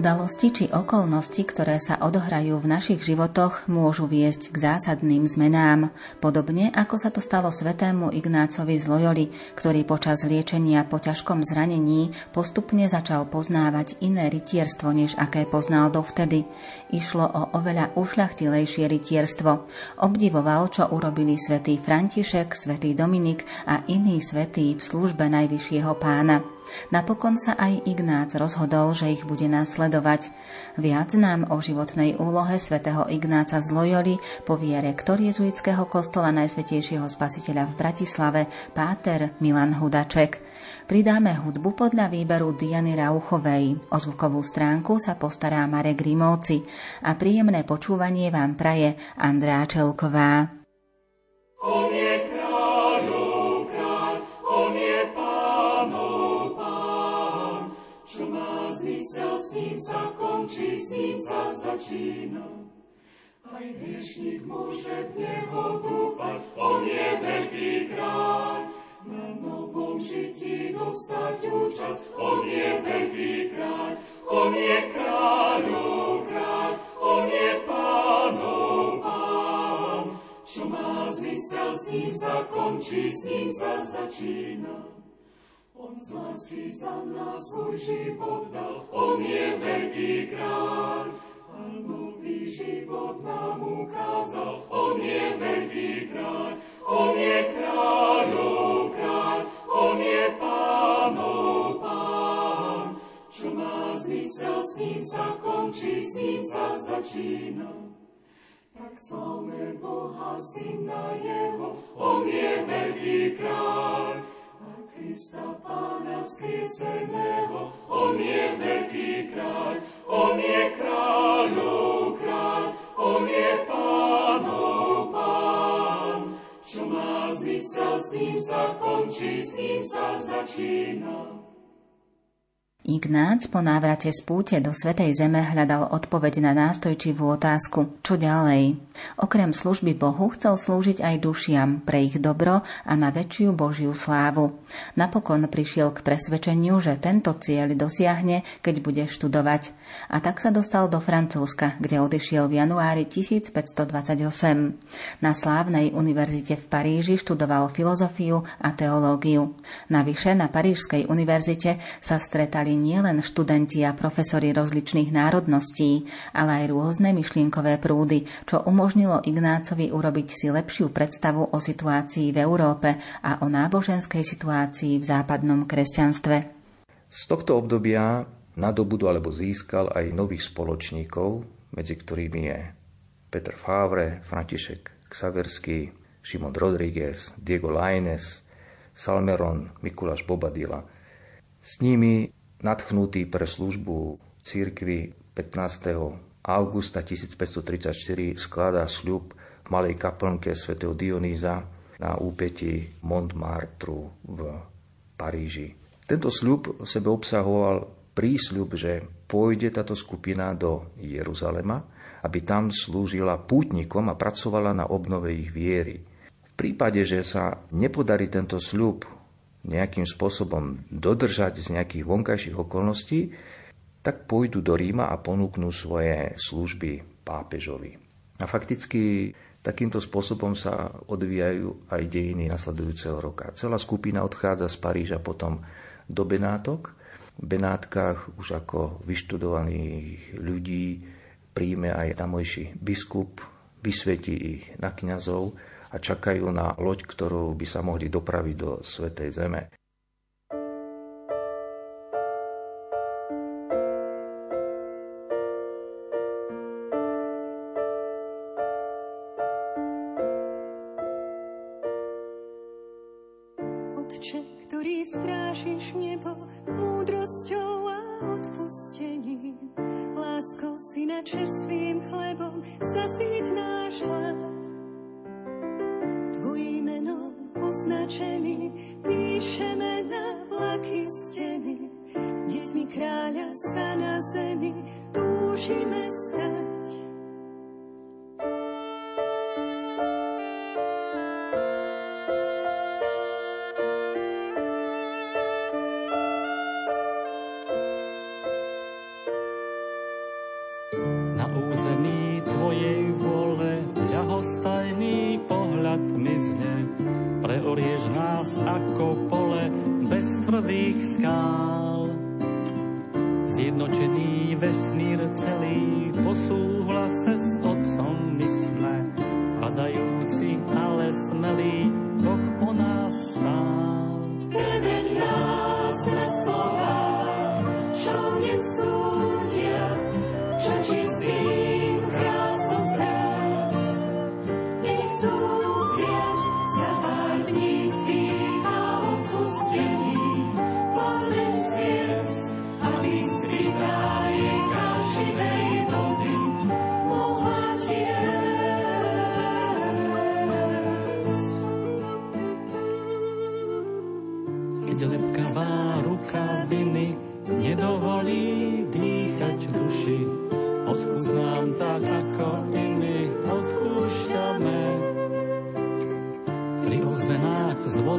Udalosti či okolnosti, ktoré sa odohrajú v našich životoch, môžu viesť k zásadným zmenám, podobne ako sa to stalo svetému Ignácovi z Loyoli, ktorý počas liečenia po ťažkom zranení postupne začal poznávať iné rytierstvo, než aké poznal dovtedy. Išlo o oveľa ušľachtilejšie rytierstvo. Obdivoval, čo urobili svätý František, svätý Dominik a iní svätí v službe Najvyššieho pána. Napokon sa aj Ignác rozhodol, že ich bude následovať. Viac nám o životnej úlohe svätého Ignáca z Loyoli povie rektor jezuitského kostola Najsvetejšieho spasiteľa v Bratislave, páter Milan Hudaček. Pridáme hudbu podľa výberu Diany Rauchovej. O zvukovú stránku sa postará Marek Grimovci a príjemné počúvanie vám praje Andrá Čelková. On je končí, s ním sa začína. Aj hriešnik môže v Neho dúfať, On je veľký kráľ. Na novom žití dostať účasť, On je veľký kráľ. On je kráľov kráľ, On je pánov pán. Čo má zmysel, s ním sa končí, s ním sa začína. On z lásky za nás svoj život dal, On je veľký kráľ. A nový život nám ukázal, On je veľký kráľ. On je kráľov kráľ, On je pánov pán. Čo má zmysel, s ním sa končí, s ním sa začína. Tak slavme Boha, Syna Jeho, On je veľký kráľ. Krista Pána vzkrieseného, On je veľký kráľ, On je kráľov kráľ, On je pánov pán. Čo má zmysel, s ním sa končí, s ním sa začína. Ignác po návrate z púte do Svetej Zeme hľadal odpoveď na nástojčivú otázku, čo ďalej. Okrem služby Bohu chcel slúžiť aj dušiam pre ich dobro a na väčšiu Božiu slávu. Napokon prišiel k presvedčeniu, že tento cieľ dosiahne, keď bude študovať. A tak sa dostal do Francúzska, kde odišiel v januári 1528. Na slávnej univerzite v Paríži študoval filozofiu a teológiu. Navyše na Parížskej univerzite sa stretali nielen študenti a profesori rozličných národností, ale aj rôzne myšlienkové prúdy, čo umožnilo Ignácovi urobiť si lepšiu predstavu o situácii v Európe a o náboženskej situácii v západnom kresťanstve. Z tohto obdobia nadobudol alebo získal aj nových spoločníkov, medzi ktorými je Peter Favre, František Xaverský, Šimon Rodriguez, Diego Laines, Salmeron, Mikuláš Bobadila. S nimi nadchnutý pre službu církvy 15. augusta 1534 skladá sľub malej kaplnke svätého Dionýza na úpeti Montmartru v Paríži. Tento sľub v sebe obsahoval prísľub, že pôjde táto skupina do Jeruzalema, aby tam slúžila pútnikom a pracovala na obnove ich viery. V prípade, že sa nepodarí tento sľub nejakým spôsobom dodržať z nejakých vonkajších okolností, tak pôjdu do Ríma a ponúknú svoje služby pápežovi. A fakticky takýmto spôsobom sa odvíjajú aj dejiny nasledujúceho roka. Celá skupina odchádza z Paríža potom do Benátok. V Benátkach už ako vyštudovaných ľudí príjme aj tamojší biskup, vysvetí ich na kňazov a čakajú na loď, ktorú by sa mohli dopraviť do Svetej Zeme. Čerstvým chlebom zasíť náš hlad nás ako pole bez tvrdých skál. Zjednočený vesmír celý posúhlase s otcom my sme, padajúci ale smelý, Boh o nás stál.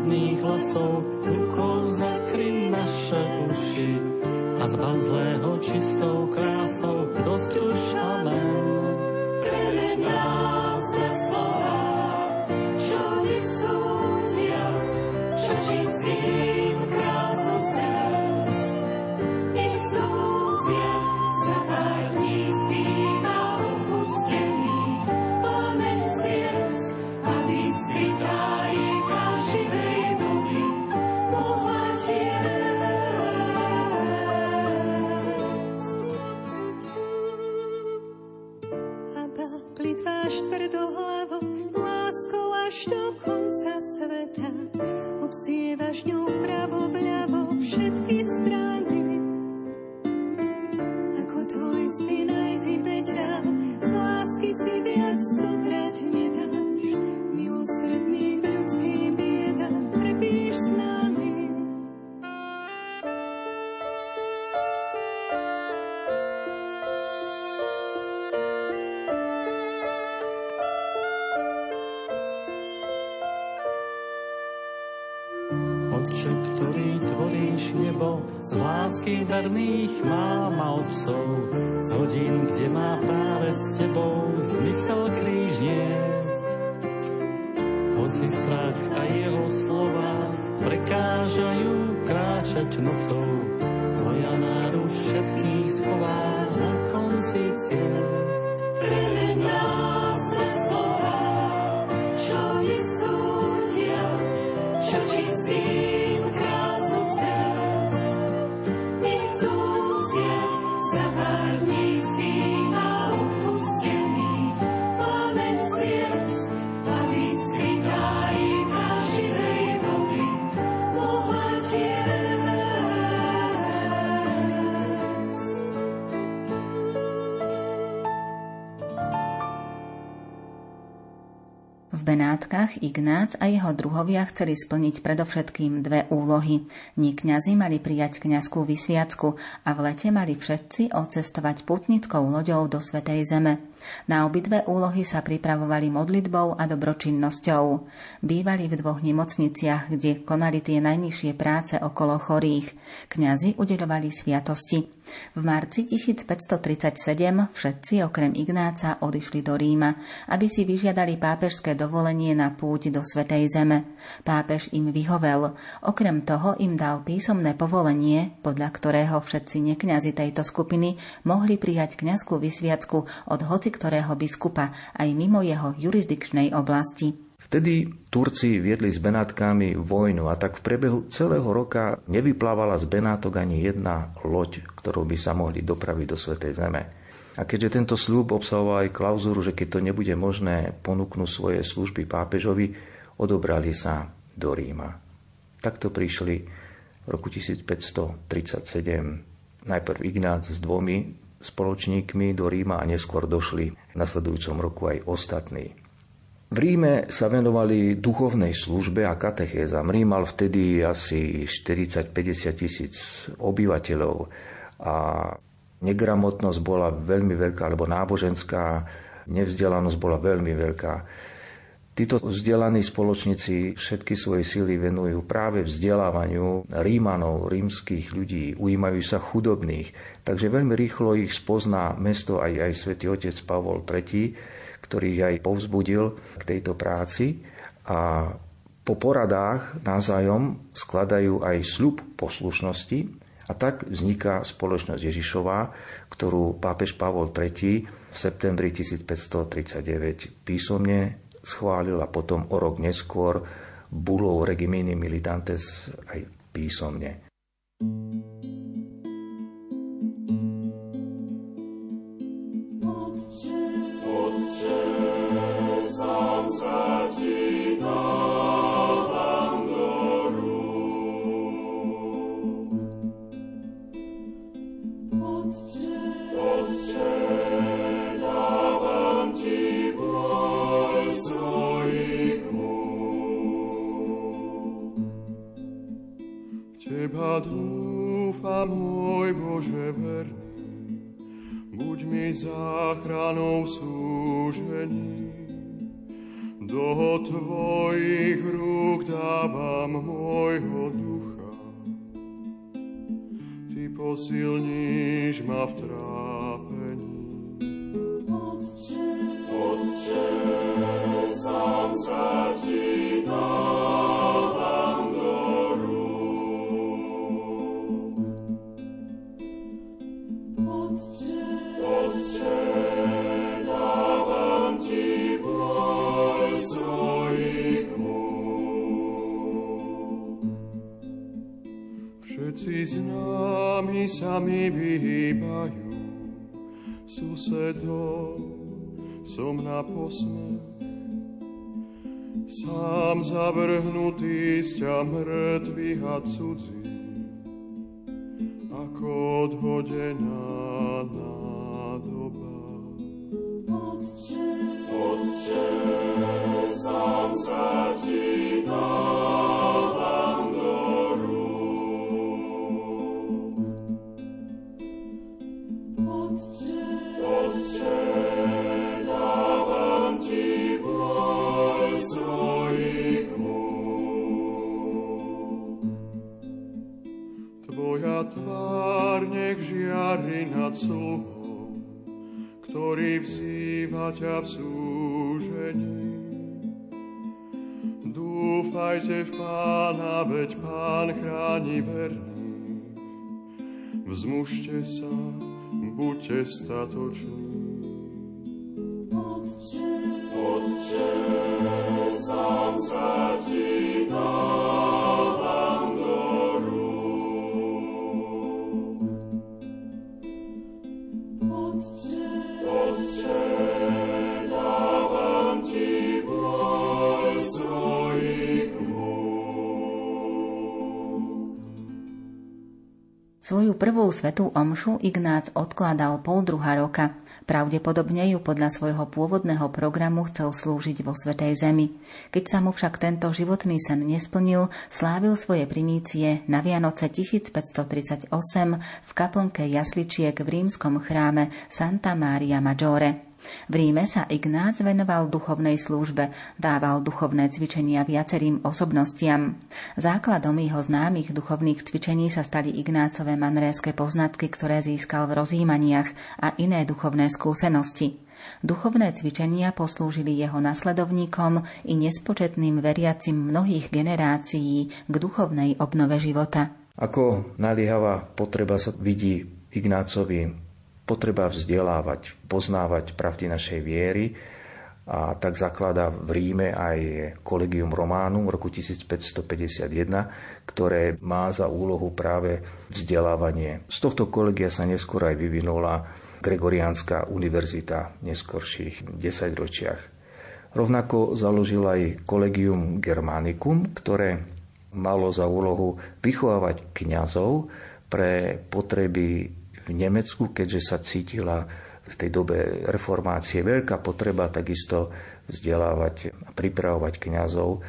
Vodných hlasov rukou zakry naše uši a zbav zlého čistou krásou Ako tvoj syn aj ty beď rám, verných mám a otcov, z hodín, kde má práve s tebou zmysel kríž niesť. Hoci strach a jeho slova prekážajú kráčať nocou, Benátkach Ignác a jeho druhovia chceli splniť predovšetkým dve úlohy. Nie kňazi mali prijať kňazskú vysviacku a v lete mali všetci odcestovať putnickou loďou do Svetej Zeme. Na obidve úlohy sa pripravovali modlitbou a dobročinnosťou. Bývali v dvoch nemocniciach, kde konali tie najnižšie práce okolo chorých. Kňazi udeľovali sviatosti. V marci 1537 všetci okrem Ignáca odišli do Ríma, aby si vyžiadali pápežské dovolenie na púť do Svetej Zeme. Pápež im vyhovel. Okrem toho im dal písomné povolenie, podľa ktorého všetci nekňazi tejto skupiny mohli prijať kňazskú vysviacku od hoci ktorého biskupa aj mimo jeho jurisdikčnej oblasti. Vtedy Turci viedli s Benátkami vojnu a tak v priebehu celého roka nevyplávala z Benátok ani jedna loď, ktorou by sa mohli dopraviť do Svetej Zeme. A keďže tento sľub obsahoval aj klauzuru, že keď to nebude možné, ponúknú svoje služby pápežovi, odobrali sa do Ríma. Takto prišli v roku 1537 najprv Ignác s dvomi spoločníkmi do Ríma a neskôr došli v nasledujúcom roku aj ostatní. V Ríme sa venovali duchovnej službe a katechézam. Rím mal vtedy asi 40-50 tisíc obyvateľov a negramotnosť bola veľmi veľká, alebo náboženská nevzdelanosť bola veľmi veľká. Títo vzdelaní spoločníci všetky svoje síly venujú práve vzdelávaniu Rímanov, rímskych ľudí, ujímajú sa chudobných. Takže veľmi rýchlo ich spozná mesto aj, aj svätý otec Pavol III, ktorý ich aj povzbudil k tejto práci. A po poradách navzájom skladajú aj sľub poslušnosti a tak vzniká spoločnosť Ježišová, ktorú pápež Pavol III v septembri 1539 písomne schválil a potom o rok neskôr bulou Regimini Militantes aj písomne. Teba dúfam, môj Bože verný, buď mi záchranou súžení. Do Tvojich rúk dávam môjho ducha, Ty posilníš ma v trápení. Všetci známi sa mi vyhýbajú, susedov som na posmech. Sám zavrhnutý z ťa mŕtvych a cudzí, ako odhodená nádoba. Otče, Otče, sám sa Ti dávam žiari nad sluhou, ktorý vzýva ťa v súžení. Dúfajte v Pána, veď Pán chráni verných. Vzmužte sa, buďte statoční. Svoju prvú svetú omšu Ignác odkladal pol druha roka. Pravdepodobne ju podľa svojho pôvodného programu chcel slúžiť vo Svetej Zemi. Keď sa mu však tento životný sen nesplnil, slávil svoje primície na Vianoce 1538 v kaplnke jasličiek v rímskom chráme Santa Maria Maggiore. V Ríme sa Ignác venoval duchovnej službe, dával duchovné cvičenia viacerým osobnostiam. Základom jeho známych duchovných cvičení sa stali Ignácové manréske poznatky, ktoré získal v rozjímaniach a iné duchovné skúsenosti. Duchovné cvičenia poslúžili jeho nasledovníkom i nespočetným veriacim mnohých generácií k duchovnej obnove života. Ako naliehavá potreba sa vidí Ignácovi potreba vzdelávať, poznávať pravdy našej viery a tak zaklada v Ríme aj Collegium Románum v roku 1551, ktoré má za úlohu práve vzdelávanie. Z tohto kolegia sa neskôr aj vyvinula Gregoriánska univerzita v neskorších desaťročiach. Rovnako založil aj Collegium Germanicum, ktoré malo za úlohu vychovávať kňazov pre potreby v Nemecku, keďže sa cítila v tej dobe reformácie veľká potreba takisto vzdelávať a pripravovať kňazov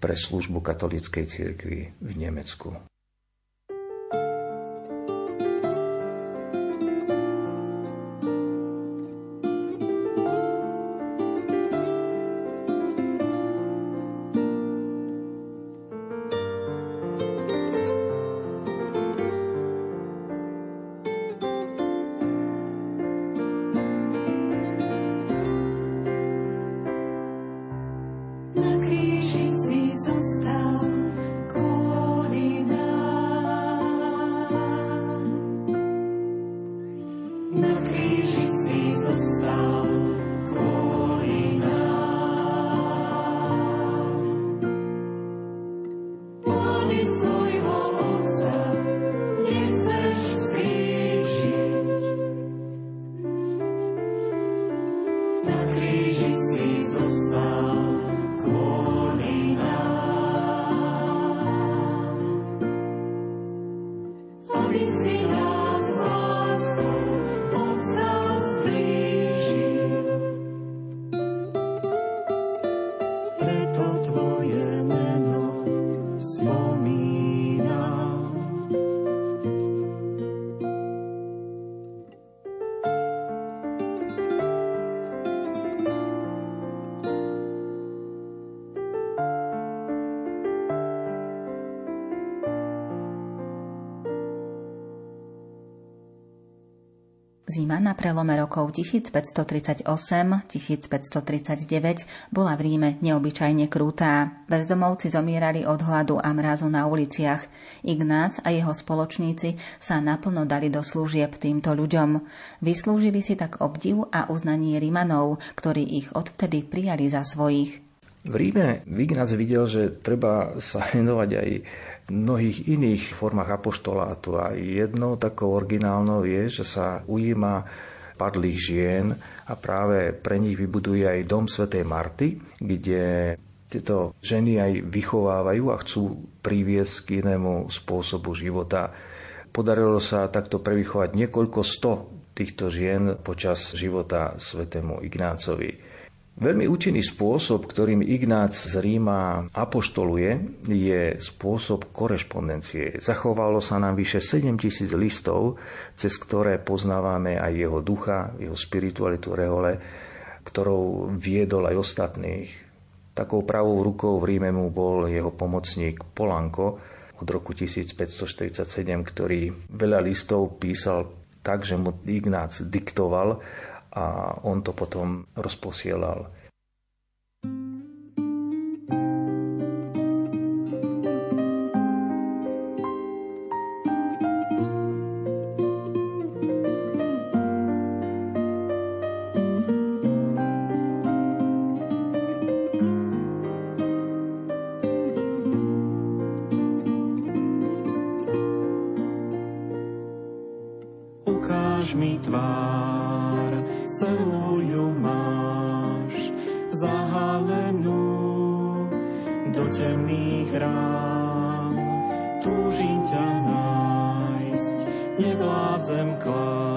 pre službu katolíckej cirkvi v Nemecku. Zima na prelome rokov 1538-1539 bola v Ríme neobyčajne krutá. Bezdomovci zomierali od hladu a mrazu na uliciach. Ignác a jeho spoločníci sa naplno dali do služieb týmto ľuďom. Vyslúžili si tak obdiv a uznanie Rimanov, ktorí ich odvtedy prijali za svojich. V Ríme Ignác videl, že treba sa venovať aj mnohých iných formách apoštolátu. A jednou takou originálnou je, že sa ujíma padlých žien a práve pre nich vybuduje aj dom svätej Marty, kde tieto ženy aj vychovávajú a chcú priviesť k inému spôsobu života. Podarilo sa takto prevychovať niekoľko sto týchto žien počas života svetému Ignácovi. Veľmi účinný spôsob, ktorým Ignác z Ríma apoštoluje, je spôsob korešpondencie. Zachovalo sa nám vyše 7 tisíc listov, cez ktoré poznávame aj jeho ducha, jeho spiritualitu Rehole, ktorou viedol aj ostatných. Takou pravou rukou v Ríme mu bol jeho pomocník Polanko od roku 1547, ktorý veľa listov písal tak, že mu Ignác diktoval a on to potom rozposielal. them close.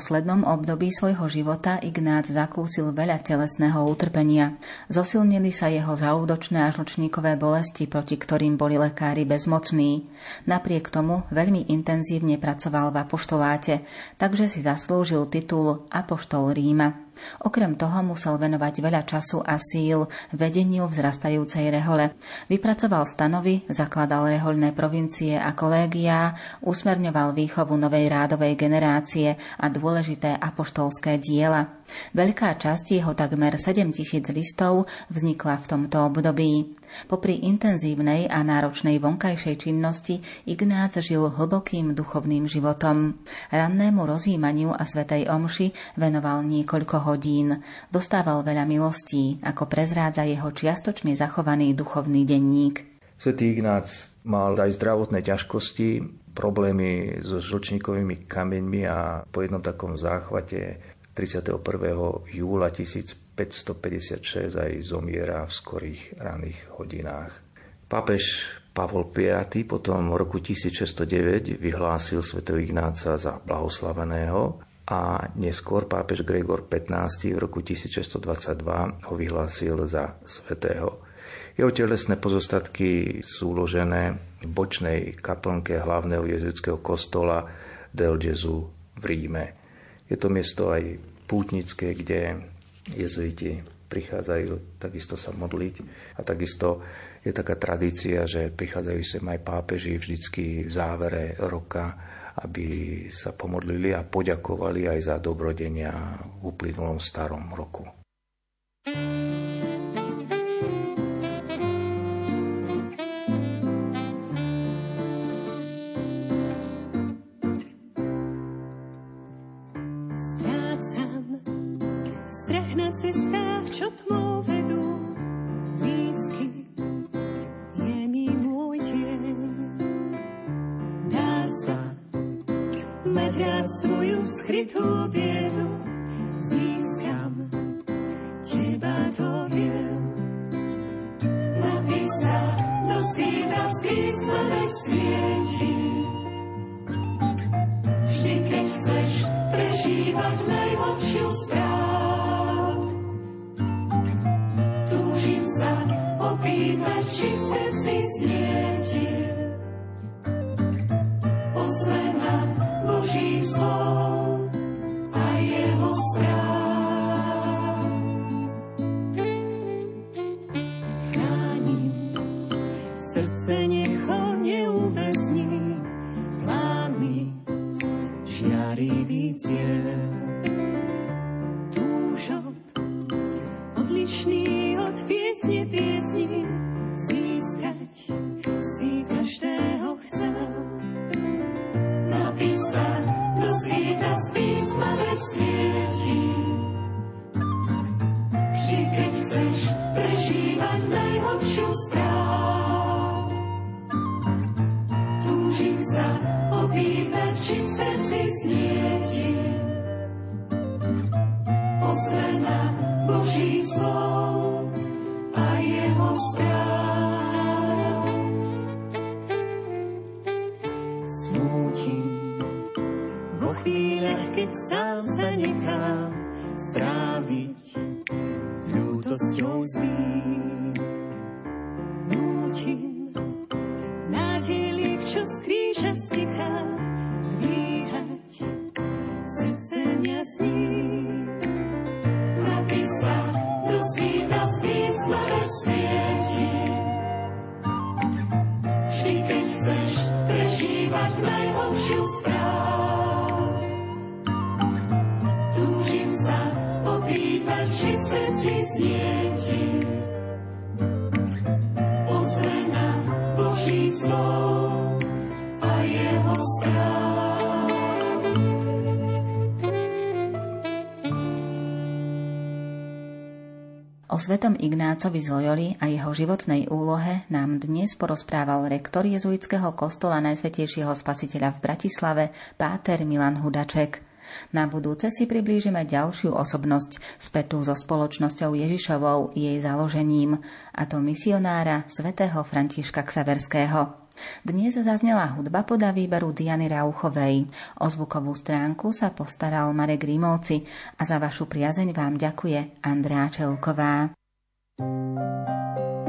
Poslednom období svojho života Ignác zakúsil veľa telesného utrpenia. Zosilnili sa jeho žalúdočné a žlčníkové bolesti, proti ktorým boli lekári bezmocní. Napriek tomu veľmi intenzívne pracoval v apoštoláte, takže si zaslúžil titul Apoštol Ríma. Okrem toho musel venovať veľa času a síl vedeniu vzrastajúcej rehole. Vypracoval stanovy, zakladal rehoľné provincie a kolégiá, usmerňoval výchovu novej rádovej generácie a dôležité apoštolské diela. Veľká časť jeho takmer 7 tisíc listov vznikla v tomto období. Popri intenzívnej a náročnej vonkajšej činnosti Ignác žil hlbokým duchovným životom. Rannému rozjímaniu a svetej omši venoval niekoľko hodín. Dostával veľa milostí, ako prezrádza jeho čiastočne zachovaný duchovný denník. Svetý Ignác mal aj zdravotné ťažkosti, problémy so žlčníkovými kameňmi a po jednom takom záchvate 31. júla 1556 aj zomiera v skorých raných hodinách. Pápež Pavol V potom v roku 1609 vyhlásil svätého Ignáca za blahoslaveného a neskôr pápež Gregor XV v roku 1622 ho vyhlásil za svetého. Jeho telesné pozostatky sú uložené v bočnej kaplnke hlavného jezuitského kostola Del Gesù v Ríme. Je to miesto aj pútnické, kde jezuiti prichádzajú takisto sa modliť a takisto je taká tradícia, že prichádzajú sem aj pápeži vždycky v závere roka, aby sa pomodlili a poďakovali aj za dobrodenia v uplynulom starom roku. нашу страну. Svetom Ignácovi z Loyoli a jeho životnej úlohe nám dnes porozprával rektor jezuitského kostola Najsvetejšieho spasiteľa v Bratislave, páter Milan Hudaček. Na budúce si priblížime ďalšiu osobnosť spätú so spoločnosťou Ježišovou jej založením, a to misionára svätého Františka Ksaverského. Dnes zaznela hudba podľa výberu Diany Rauchovej. O zvukovú stránku sa postaral Marek Rímovci a za vašu priazeň vám ďakuje Andrea Čelková. svetlo ďalej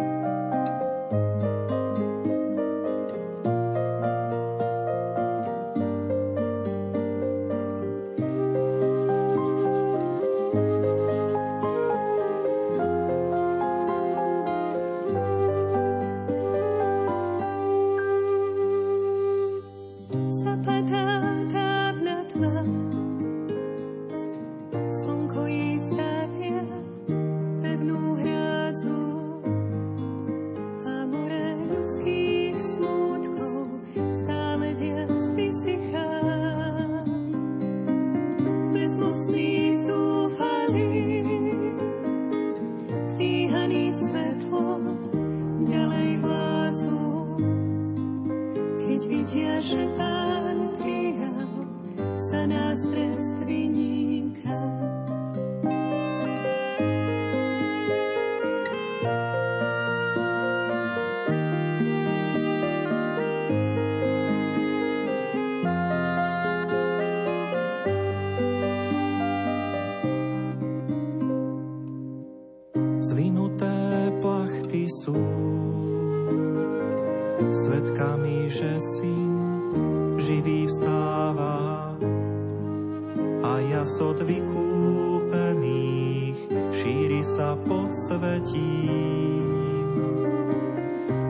pod svetím.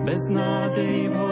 Bez nádej v